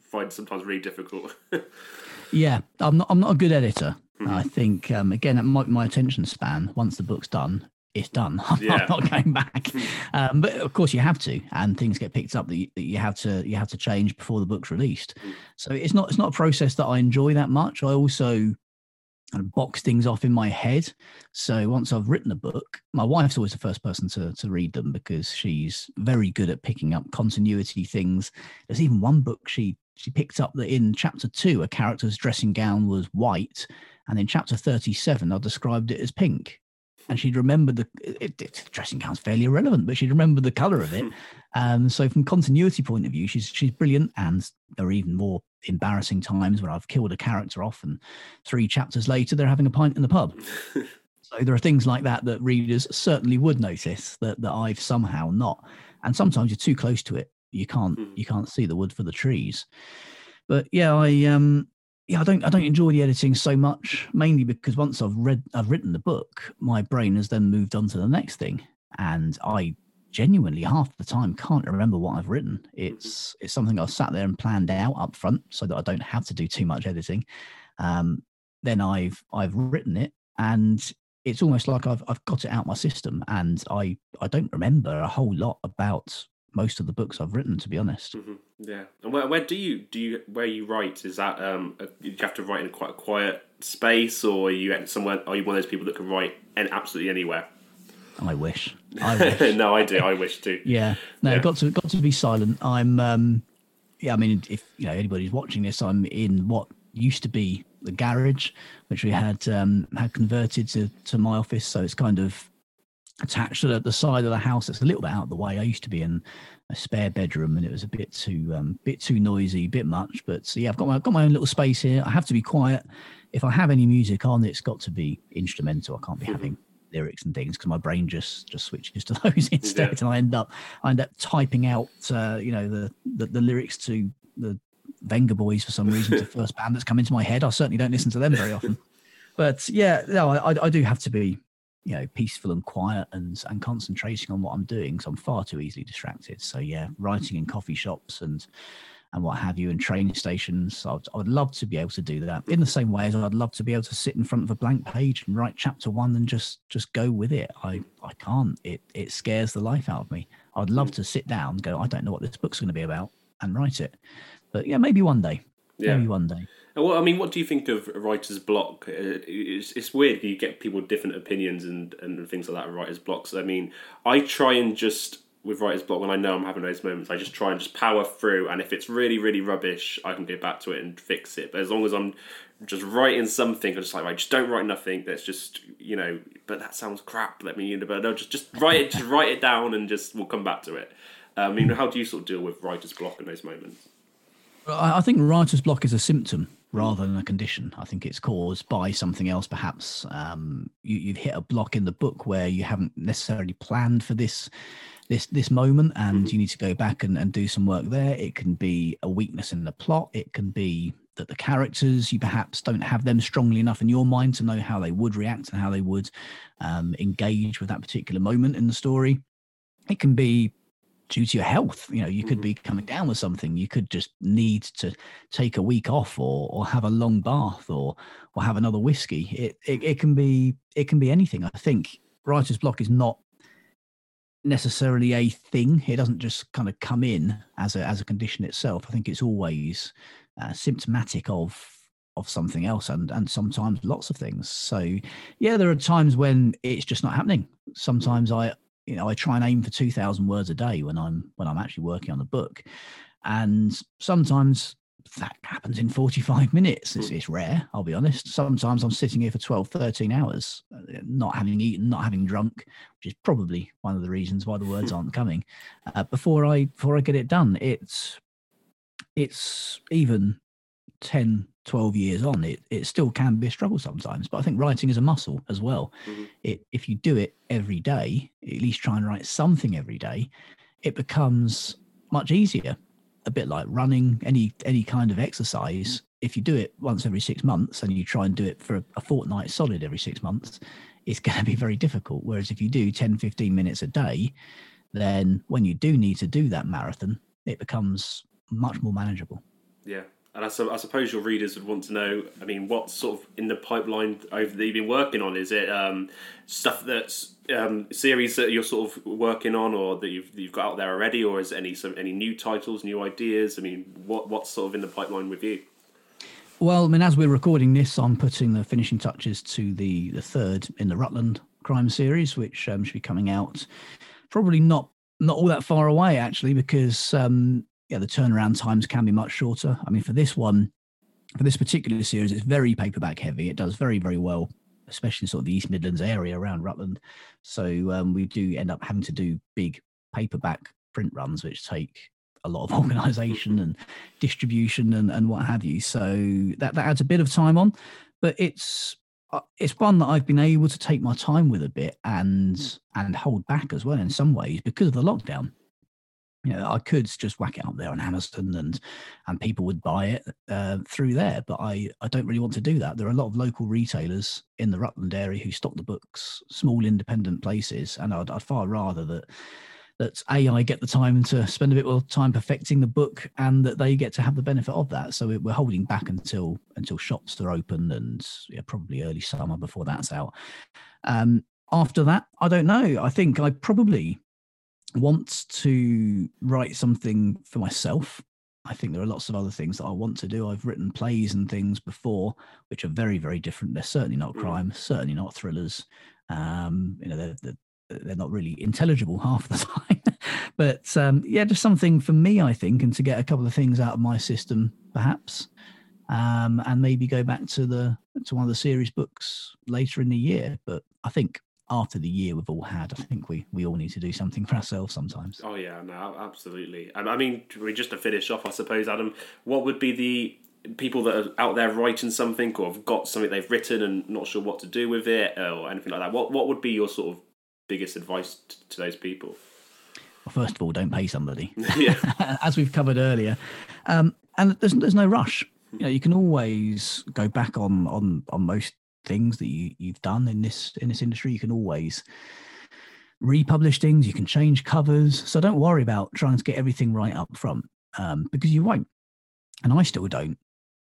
find sometimes really difficult? yeah, I'm not. I'm not a good editor. Mm-hmm. I think um, again, my, my attention span once the book's done it's done. I'm, yeah. not going back. Hmm. Um, but of course, you have to, and things get picked up that you, that you, have to you have to change before the book's released. Hmm. So it's not it's not a process that I enjoy that much. I also kind of box things off in my head. So once I've written a book, my wife's always the first person to to read them because she's very good at picking up continuity things. There's even one book she she picked up that in chapter two, a character's dressing gown was white, and in chapter thirty-seven, I described it as pink and she'd remember the it, it, dressing gown's fairly irrelevant, but she'd remember the color of it. Um, so from continuity point of view, she's she's brilliant. And there are even more embarrassing times where I've killed a character off, and three chapters later they're having a pint in the pub. so there are things like that that readers certainly would notice that that I've somehow not. And sometimes you're too close to it, you can't hmm. you can't see the wood for the trees. But yeah, I um yeah, I don't I don't enjoy the editing so much, mainly because once I've read I've written the book, my brain has then moved on to the next thing. And I genuinely half the time can't remember what I've written. It's it's something I've sat there and planned out up front so that I don't have to do too much editing. Um, then I've I've written it and it's almost like I've I've got it out my system and I I don't remember a whole lot about most of the books I've written, to be honest. Mm-hmm. Yeah, and where, where do you do you where you write? Is that um, a, you have to write in quite a quiet space, or are you somewhere? Are you one of those people that can write in absolutely anywhere? I wish. I wish. no, I do. I wish too. yeah. No, yeah. got to got to be silent. I'm. um Yeah, I mean, if you know anybody's watching this, I'm in what used to be the garage, which we had um had converted to to my office. So it's kind of attached to the, the side of the house that's a little bit out of the way. I used to be in a spare bedroom and it was a bit too um, bit too noisy, a bit much. But so yeah, I've got my I've got my own little space here. I have to be quiet. If I have any music on, it's got to be instrumental. I can't be mm-hmm. having lyrics and things because my brain just just switches to those instead, yeah. and I end up I end up typing out uh, you know the, the, the lyrics to the Vengaboys for some reason. it's the first band that's come into my head. I certainly don't listen to them very often. But yeah, no, I, I do have to be you know peaceful and quiet and and concentrating on what I'm doing. So I'm far too easily distracted. So yeah, writing in coffee shops and and what have you, and train stations. I'd, I would love to be able to do that in the same way as I'd love to be able to sit in front of a blank page and write chapter one and just just go with it. I I can't. It it scares the life out of me. I'd love mm. to sit down, go. I don't know what this book's going to be about, and write it. But yeah, maybe one day. Yeah. Maybe one day. Well, I mean, what do you think of writer's block? Uh, it's, it's weird. You get people with different opinions and, and things like that. Writer's blocks. I mean, I try and just with writer's block when I know I'm having those moments. I just try and just power through, and if it's really really rubbish, I can go back to it and fix it. But as long as I'm just writing something, I'm just like right, just don't write nothing. That's just you know. But that sounds crap. Let me, but no, just just write it, just write it down, and just we'll come back to it. I mean, how do you sort of deal with writer's block in those moments? I think writer's block is a symptom rather than a condition. I think it's caused by something else, perhaps. Um, you, have hit a block in the book where you haven't necessarily planned for this this this moment, and you need to go back and, and do some work there. It can be a weakness in the plot. It can be that the characters you perhaps don't have them strongly enough in your mind to know how they would react and how they would um, engage with that particular moment in the story. It can be due to your health. You know, you could be mm-hmm. coming down with something. You could just need to take a week off, or or have a long bath, or or have another whiskey. It it, it can be it can be anything. I think writer's block is not necessarily a thing. It doesn't just kind of come in as a as a condition itself. I think it's always uh, symptomatic of of something else and and sometimes lots of things so yeah there are times when it's just not happening sometimes i you know, I try and aim for 2000 words a day when I'm when I'm actually working on the book. And sometimes that happens in 45 minutes. It's, it's, rare, I'll be honest. Sometimes I'm sitting here for 12, 13 hours, uh, not having eaten, not having drunk, which is probably one of the reasons why the words aren't coming. Uh, before I before I get it done, it's it's even 10 12 years on it it still can be a struggle sometimes but i think writing is a muscle as well. Mm-hmm. it if you do it every day at least try and write something every day it becomes much easier. A bit like running any any kind of exercise. Mm-hmm. if you do it once every six months and you try and do it for a, a fortnight solid every six months it's going to be very difficult. Whereas if you do 10 15 minutes a day then when you do need to do that marathon it becomes much more manageable. Yeah and I, su- I, suppose your readers would want to know. I mean, what's sort of in the pipeline over that you've been working on? Is it um, stuff that's um, series that you're sort of working on, or that you've you've got out there already, or is any some, any new titles, new ideas? I mean, what what's sort of in the pipeline with you? Well, I mean, as we're recording this, I'm putting the finishing touches to the the third in the Rutland crime series, which um, should be coming out probably not not all that far away actually, because um, yeah, the turnaround times can be much shorter. I mean, for this one, for this particular series, it's very paperback heavy. It does very, very well, especially in sort of the East Midlands area around Rutland. So um, we do end up having to do big paperback print runs, which take a lot of organization and distribution and, and what have you. So that, that adds a bit of time on, but it's uh, it's one that I've been able to take my time with a bit and and hold back as well in some ways because of the lockdown you know, I could just whack it up there on Amazon and and people would buy it uh, through there, but I I don't really want to do that. There are a lot of local retailers in the Rutland area who stock the books, small independent places, and I'd, I'd far rather that that a I get the time to spend a bit more time perfecting the book, and that they get to have the benefit of that. So we're holding back until until shops are open and yeah, probably early summer before that's out. Um, after that, I don't know. I think I probably want to write something for myself. I think there are lots of other things that I want to do. I've written plays and things before, which are very, very different. They're certainly not mm. crime, certainly not thrillers. Um, you know, they're, they're, they're not really intelligible half the time. but um, yeah, just something for me, I think, and to get a couple of things out of my system, perhaps, um, and maybe go back to the to one of the series books later in the year. But I think after the year we've all had, I think we we all need to do something for ourselves sometimes. Oh yeah, no, absolutely. And I mean, just to finish off, I suppose, Adam, what would be the people that are out there writing something or have got something they've written and not sure what to do with it or anything like that? What what would be your sort of biggest advice to those people? Well, first of all, don't pay somebody, yeah. as we've covered earlier, um, and there's there's no rush. You know, you can always go back on on on most things that you, you've done in this in this industry. You can always republish things. You can change covers. So don't worry about trying to get everything right up front um, because you won't. And I still don't.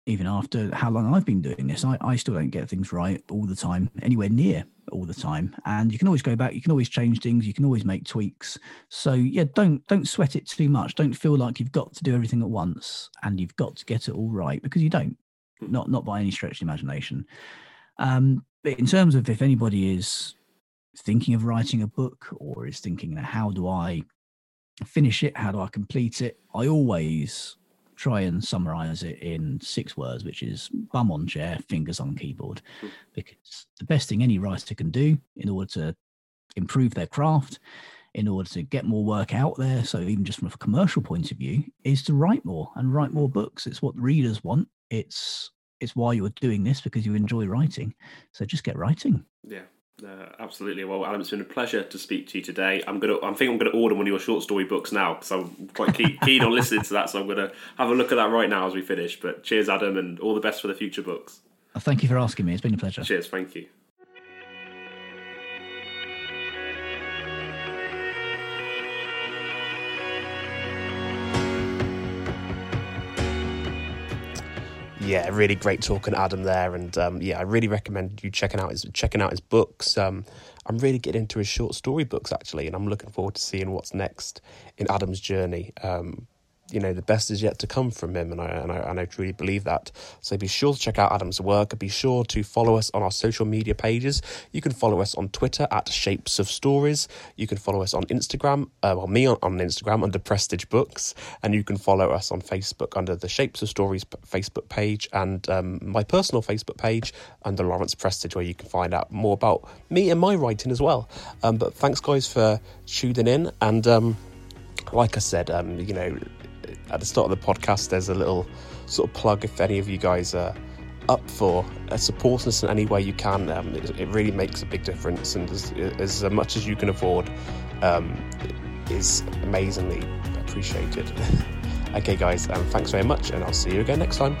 Even after how long I've been doing this, I, I still don't get things right all the time, anywhere near all the time. And you can always go back. You can always change things. You can always make tweaks. So yeah, don't don't sweat it too much. Don't feel like you've got to do everything at once and you've got to get it all right because you don't. Not not by any stretch of imagination. Um, but in terms of if anybody is thinking of writing a book or is thinking, how do I finish it? How do I complete it? I always try and summarize it in six words, which is bum on chair, fingers on keyboard, because the best thing any writer can do in order to improve their craft, in order to get more work out there, so even just from a commercial point of view, is to write more and write more books. It's what readers want. It's it's why you're doing this because you enjoy writing. So just get writing. Yeah. Uh, absolutely. Well, Adam, it's been a pleasure to speak to you today. I'm gonna. I'm thinking I'm gonna order one of your short story books now because I'm quite keen, keen on listening to that. So I'm gonna have a look at that right now as we finish. But cheers, Adam, and all the best for the future books. Thank you for asking me. It's been a pleasure. Cheers. Thank you. Yeah, really great talking Adam there, and um, yeah, I really recommend you checking out his checking out his books. Um, I'm really getting into his short story books actually, and I'm looking forward to seeing what's next in Adam's journey. Um, you know the best is yet to come from him, and I, and I and I truly believe that. So be sure to check out Adam's work. Be sure to follow us on our social media pages. You can follow us on Twitter at Shapes of Stories. You can follow us on Instagram. Uh, well, me on, on Instagram under Prestige Books, and you can follow us on Facebook under the Shapes of Stories Facebook page and um, my personal Facebook page under Lawrence Prestige, where you can find out more about me and my writing as well. Um, but thanks, guys, for tuning in and. Um, like I said, um, you know, at the start of the podcast, there's a little sort of plug if any of you guys are up for uh, supporting us in any way you can. Um, it, it, really makes a big difference, and as, as much as you can afford um, is amazingly appreciated. okay, guys, um, thanks very much, and I'll see you again next time.